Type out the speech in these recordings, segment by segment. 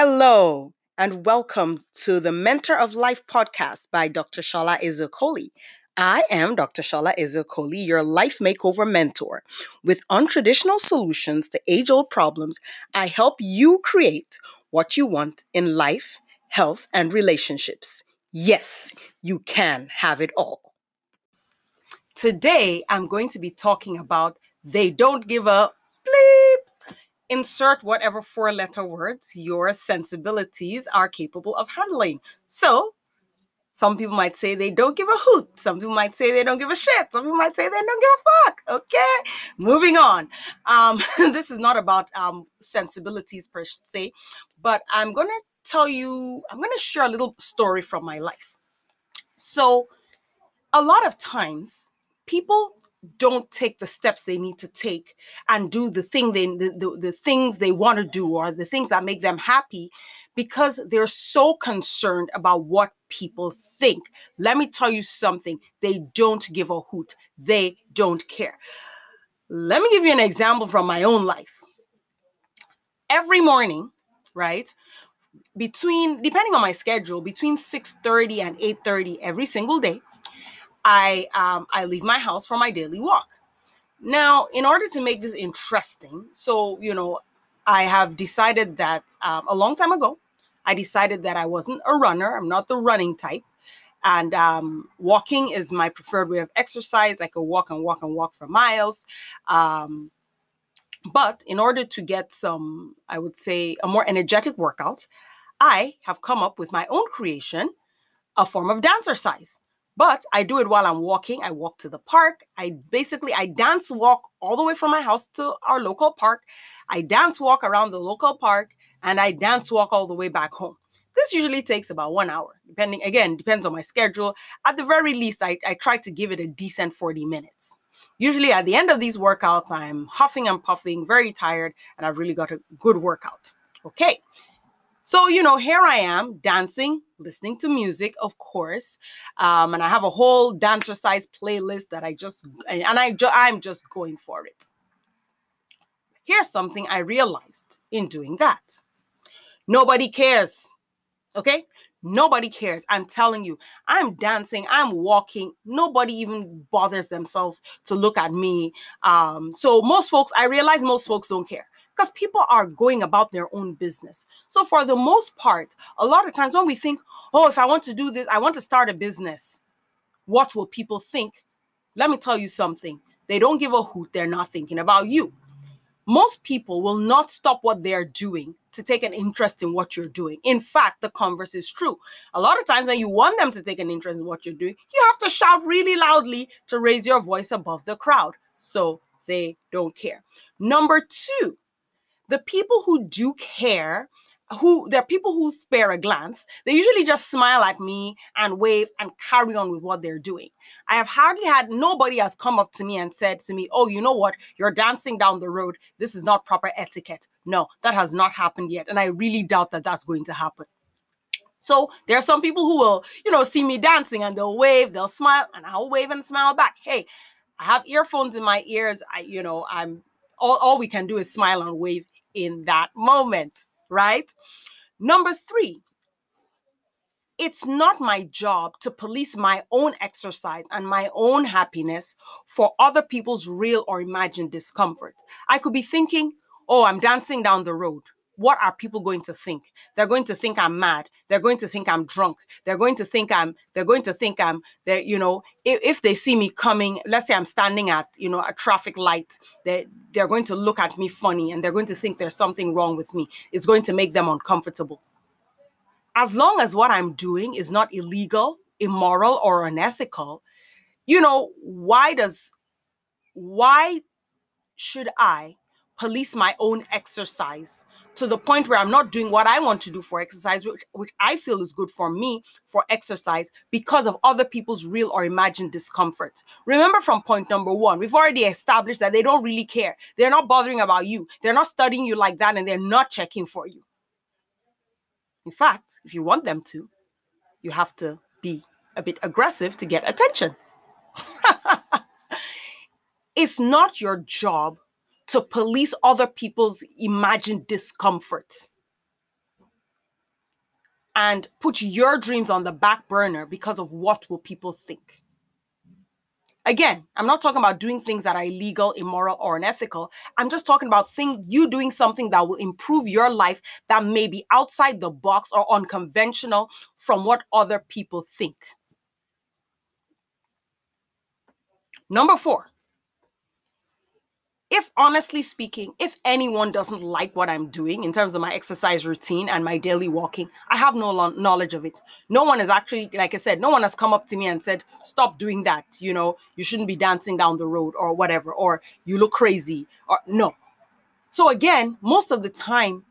Hello, and welcome to the Mentor of Life podcast by Dr. Shola Ezeokoli. I am Dr. Shola Ezeokoli, your life makeover mentor. With untraditional solutions to age old problems, I help you create what you want in life, health, and relationships. Yes, you can have it all. Today, I'm going to be talking about they don't give up, bleep. Insert whatever four letter words your sensibilities are capable of handling. So, some people might say they don't give a hoot. Some people might say they don't give a shit. Some people might say they don't give a fuck. Okay, moving on. Um, this is not about um, sensibilities per se, but I'm going to tell you, I'm going to share a little story from my life. So, a lot of times, people don't take the steps they need to take and do the thing they the, the, the things they want to do or the things that make them happy because they're so concerned about what people think. Let me tell you something. They don't give a hoot. They don't care. Let me give you an example from my own life. Every morning, right? Between depending on my schedule, between 6:30 and 8:30 every single day, I um, I leave my house for my daily walk. Now, in order to make this interesting, so you know, I have decided that um, a long time ago, I decided that I wasn't a runner. I'm not the running type, and um, walking is my preferred way of exercise. I could walk and walk and walk for miles. Um, but in order to get some, I would say, a more energetic workout, I have come up with my own creation, a form of dancercise but i do it while i'm walking i walk to the park i basically i dance walk all the way from my house to our local park i dance walk around the local park and i dance walk all the way back home. This usually takes about one hour depending again depends on my schedule. At the very least i, I try to give it a decent 40 minutes. Usually at the end of these workouts i'm huffing and puffing very tired and i've really got a good workout. Okay so, you know, here I am dancing, listening to music, of course. Um, and I have a whole dancercise playlist that I just, and I, I'm just going for it. Here's something I realized in doing that nobody cares. Okay? Nobody cares. I'm telling you, I'm dancing, I'm walking. Nobody even bothers themselves to look at me. Um, so, most folks, I realize most folks don't care because people are going about their own business. So, for the most part, a lot of times when we think, oh, if I want to do this, I want to start a business, what will people think? Let me tell you something. They don't give a hoot, they're not thinking about you. Most people will not stop what they're doing to take an interest in what you're doing. In fact, the converse is true. A lot of times when you want them to take an interest in what you're doing, you have to shout really loudly to raise your voice above the crowd. So they don't care. Number two, the people who do care who there are people who spare a glance they usually just smile at me and wave and carry on with what they're doing. I have hardly had nobody has come up to me and said to me oh you know what? You're dancing down the road. This is not proper etiquette. No that has not happened yet and i really doubt that that's going to happen. So there are some people who will you know see me dancing and they'll wave they'll smile and i'll wave and smile back. Hey i have earphones in my ears. I you know i'm all, all we can do is smile and wave in that moment, right? Number three, it's not my job to police my own exercise and my own happiness for other people's real or imagined discomfort. I could be thinking, oh, I'm dancing down the road what are people going to think? They're going to think i'm mad. They're going to think i'm drunk. They're going to think i'm they're going to think i'm they you know if, if they see me coming let's say i'm standing at you know a traffic light they they're going to look at me funny and they're going to think there's something wrong with me. It's going to make them uncomfortable. As long as what i'm doing is not illegal immoral or unethical you know why does why should i police my own exercise to the point where I'm not doing what I want to do for exercise, which, which I feel is good for me for exercise because of other people's real or imagined discomfort. Remember from point number one, we've already established that they don't really care. They're not bothering about you, they're not studying you like that, and they're not checking for you. In fact, if you want them to, you have to be a bit aggressive to get attention. it's not your job to police other people's imagined discomfort. and put your dreams on the back burner because of what will people think. Again, I'm not talking about doing things that are illegal, immoral, or unethical. I'm just talking about thing, you doing something that will improve your life that may be outside the box or unconventional from what other people think. Number four, if honestly speaking, if anyone doesn't like what I'm doing in terms of my exercise routine and my daily walking, I have no lo- knowledge of it. No one has actually, like I said, no one has come up to me and said, stop doing that. You know, you shouldn't be dancing down the road or whatever, or you look crazy, or no. So, again, most of the time,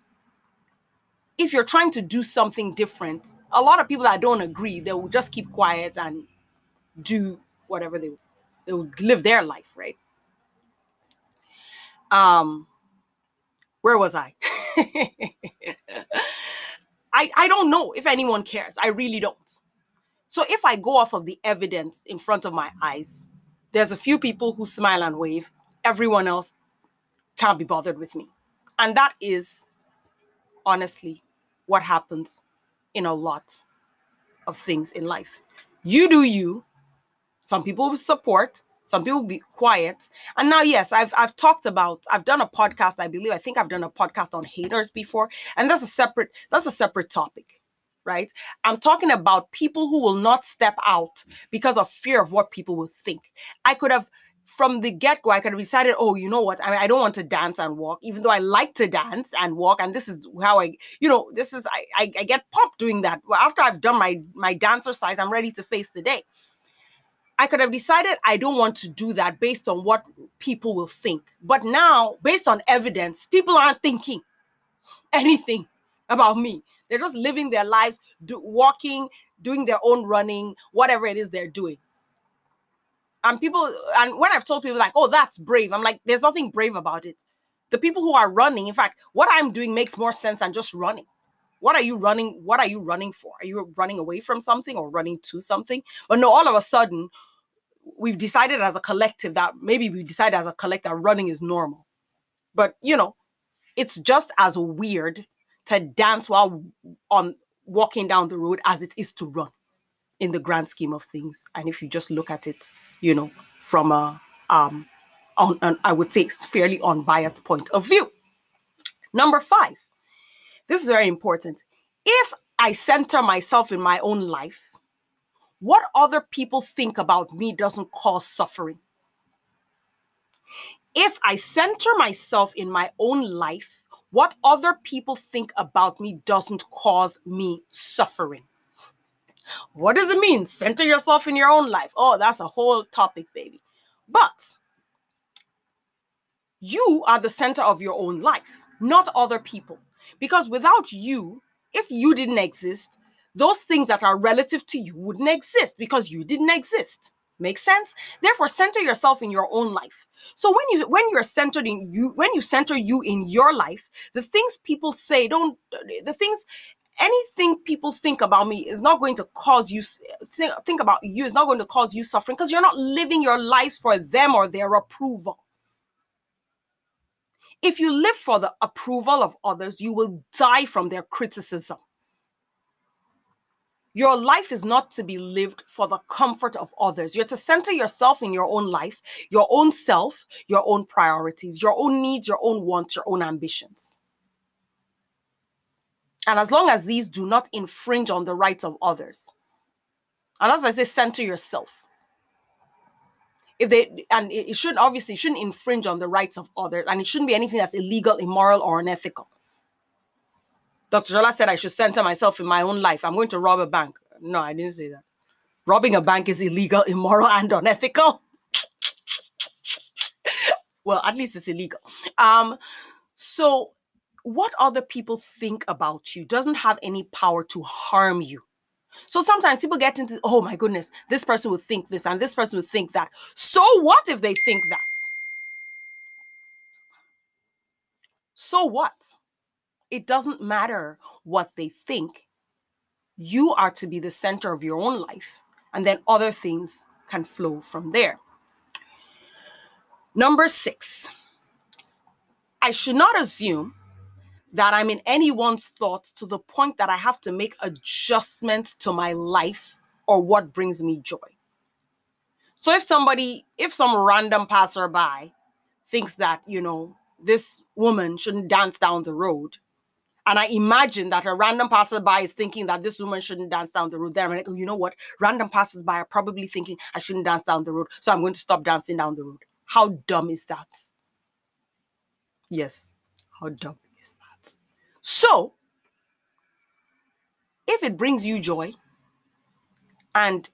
if you're trying to do something different, a lot of people that don't agree, they will just keep quiet and do whatever they they will live their life, right? Um where was i? I i don't know if anyone cares. I really don't. So if i go off of the evidence in front of my eyes there's a few people who smile and wave. Everyone else can't be bothered with me. And that is honestly what happens in a lot of things in life. You do you. Some people support some people be quiet. And now, yes, I've I've talked about, I've done a podcast, I believe. I think I've done a podcast on haters before. And that's a separate, that's a separate topic. Right. I'm talking about people who will not step out because of fear of what people will think. I could have from the get go, I could have decided, oh, you know what? I mean, I don't want to dance and walk, even though I like to dance and walk. And this is how I, you know, this is I, I, I get pumped doing that. After I've done my my dancercise, I'm ready to face the day. I could have decided I don't want to do that based on what people will think. But now, based on evidence, people aren't thinking anything about me. They're just living their lives, do, walking, doing their own running, whatever it is they're doing. And people, and when I've told people like, oh, that's brave, I'm like, there's nothing brave about it. The people who are running, in fact, what I'm doing makes more sense than just running. What are you running? What are you running for? Are you running away from something or running to something? But no, all of a sudden, we've decided as a collective that maybe we decided as a collective that running is normal. But you know, it's just as weird to dance while on walking down the road as it is to run in the grand scheme of things. And if you just look at it, you know, from a um on an I would say fairly unbiased point of view. Number five, this is very important. If I center myself in my own life, what other people think about me doesn't cause suffering. If I center myself in my own life, what other people think about me doesn't cause me suffering. What does it mean? Center yourself in your own life. Oh, that's a whole topic, baby. But you are the center of your own life, not other people. Because without you, if you didn't exist, those things that are relative to you wouldn't exist because you didn't exist. Make sense? Therefore, center yourself in your own life. So when you when you're centered in you, when you center you in your life, the things people say don't the things anything people think about me is not going to cause you think, think about you is not going to cause you suffering because you're not living your lives for them or their approval if you live for the approval of others you will die from their criticism your life is not to be lived for the comfort of others. You're to center yourself in your own life, your own self, your own priorities, your own needs, your own wants, your own ambitions. And as long as these do not infringe on the rights of others, and why I say center yourself. If they and it should obviously shouldn't infringe on the rights of others, and it shouldn't be anything that's illegal, immoral, or unethical. Dr. Shola said I should center myself in my own life. I'm going to rob a bank. No, I didn't say that. Robbing a bank is illegal, immoral, and unethical. well, at least it's illegal. Um, so what other people think about you doesn't have any power to harm you. So sometimes people get into, oh my goodness, this person would think this and this person would think that. So what if they think that? So what? It doesn't matter what they think. You are to be the center of your own life, and then other things can flow from there. Number six, I should not assume that I'm in anyone's thoughts to the point that I have to make adjustments to my life or what brings me joy. So if somebody, if some random passerby thinks that, you know, this woman shouldn't dance down the road, and I imagine that a random passerby is thinking that this woman shouldn't dance down the road. There, I'm like, oh, you know what? Random passersby are probably thinking I shouldn't dance down the road, so I'm going to stop dancing down the road. How dumb is that? Yes, how dumb is that? So, if it brings you joy, and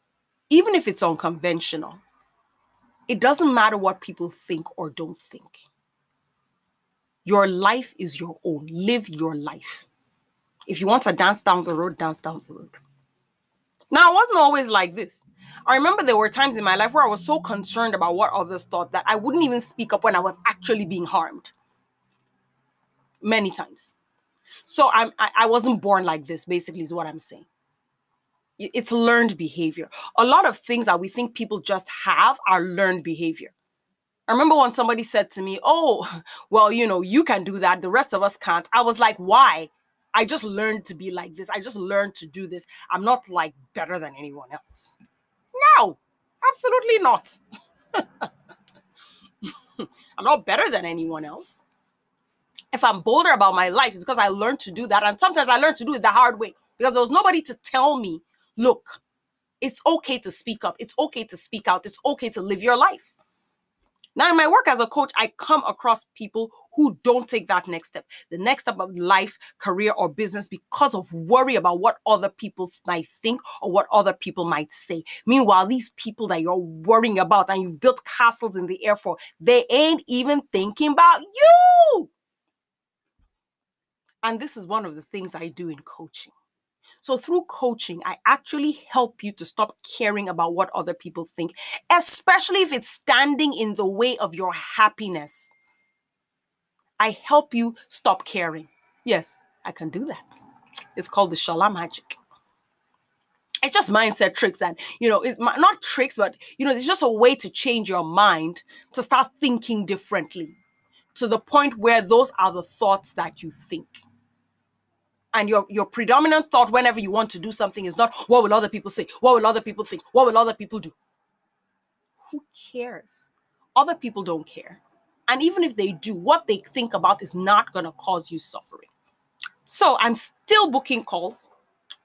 even if it's unconventional, it doesn't matter what people think or don't think. Your life is your own. Live your life. If you want to dance down the road, dance down the road. Now, I wasn't always like this. I remember there were times in my life where I was so concerned about what others thought that I wouldn't even speak up when I was actually being harmed. Many times. So I'm I, I wasn't born like this, basically, is what I'm saying. It's learned behavior. A lot of things that we think people just have are learned behavior. I remember when somebody said to me, Oh, well, you know, you can do that. The rest of us can't. I was like, Why? I just learned to be like this. I just learned to do this. I'm not like better than anyone else. No, absolutely not. I'm not better than anyone else. If I'm bolder about my life, it's because I learned to do that. And sometimes I learned to do it the hard way because there was nobody to tell me, look, it's okay to speak up. It's okay to speak out. It's okay to live your life. Now, in my work as a coach, I come across people who don't take that next step, the next step of life, career, or business because of worry about what other people might think or what other people might say. Meanwhile, these people that you're worrying about and you've built castles in the air for, they ain't even thinking about you. And this is one of the things I do in coaching. So through coaching, I actually help you to stop caring about what other people think, especially if it's standing in the way of your happiness. I help you stop caring. Yes, I can do that. It's called the Shola magic. It's just mindset tricks, and you know, it's not tricks, but you know, it's just a way to change your mind to start thinking differently to the point where those are the thoughts that you think and your your predominant thought whenever you want to do something is not what will other people say? What will other people think? What will other people do? Who cares? Other people don't care. And even if they do what they think about is not going to cause you suffering. So i'm still booking calls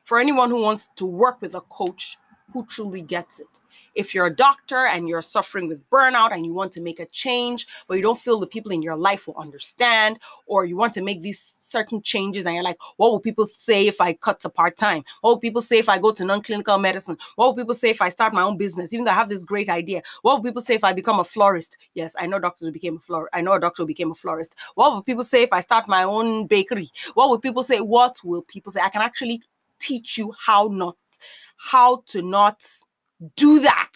for anyone who wants to work with a coach who truly gets it if you're a doctor and you're suffering with burnout and you want to make a change, but you don't feel the people in your life will understand, or you want to make these certain changes and you're like, what will people say if I cut to part time? What will people say if I go to non clinical medicine? What will people say if I start my own business, even though I have this great idea? What will people say if I become a florist? Yes, I know doctors who became a florist. I know a doctor who became a florist. What will people say if I start my own bakery? What will people say? What will people say? I can actually teach you how not how to not do that.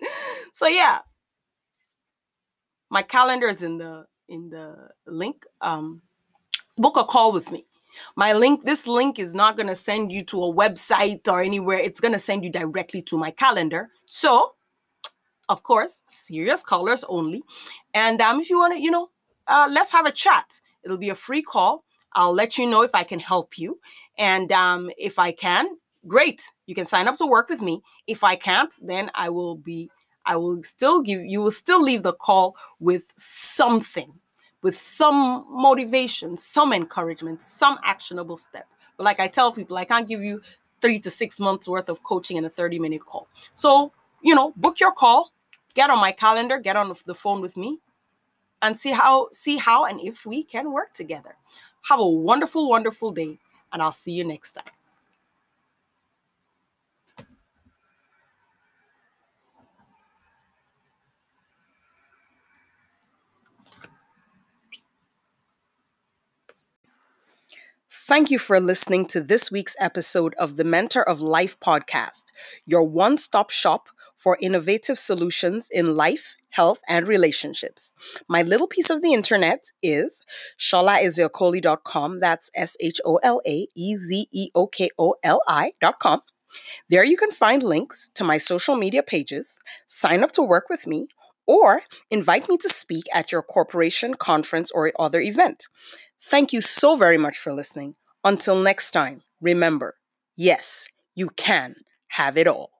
so yeah. My calendar is in the in the link. Um book a call with me. My link, this link is not going to send you to a website or anywhere. It's going to send you directly to my calendar. So, of course, serious callers only. And um, if you want to, you know, uh, let's have a chat. It'll be a free call. I'll let you know if I can help you. And um, if I can, great. You can sign up to work with me. If i can't then i will be i will still give you will still leave the call with something with some motivation some encouragement some actionable step. But like i tell people i can't give you three to six months worth of coaching in a 30 minute call. So you know book your call get on my calendar get on the phone with me and see how see how and if we can work together have a wonderful wonderful day and i'll see you next time. Thank you for listening to this week's episode of the Mentor of Life podcast, your one stop shop for innovative solutions in life, health, and relationships. My little piece of the internet is sholaezeokoli.com. That's S H O L A E Z E O K O L I.com. There you can find links to my social media pages, sign up to work with me, or invite me to speak at your corporation, conference, or other event. Thank you so very much for listening. Until next time, remember yes, you can have it all.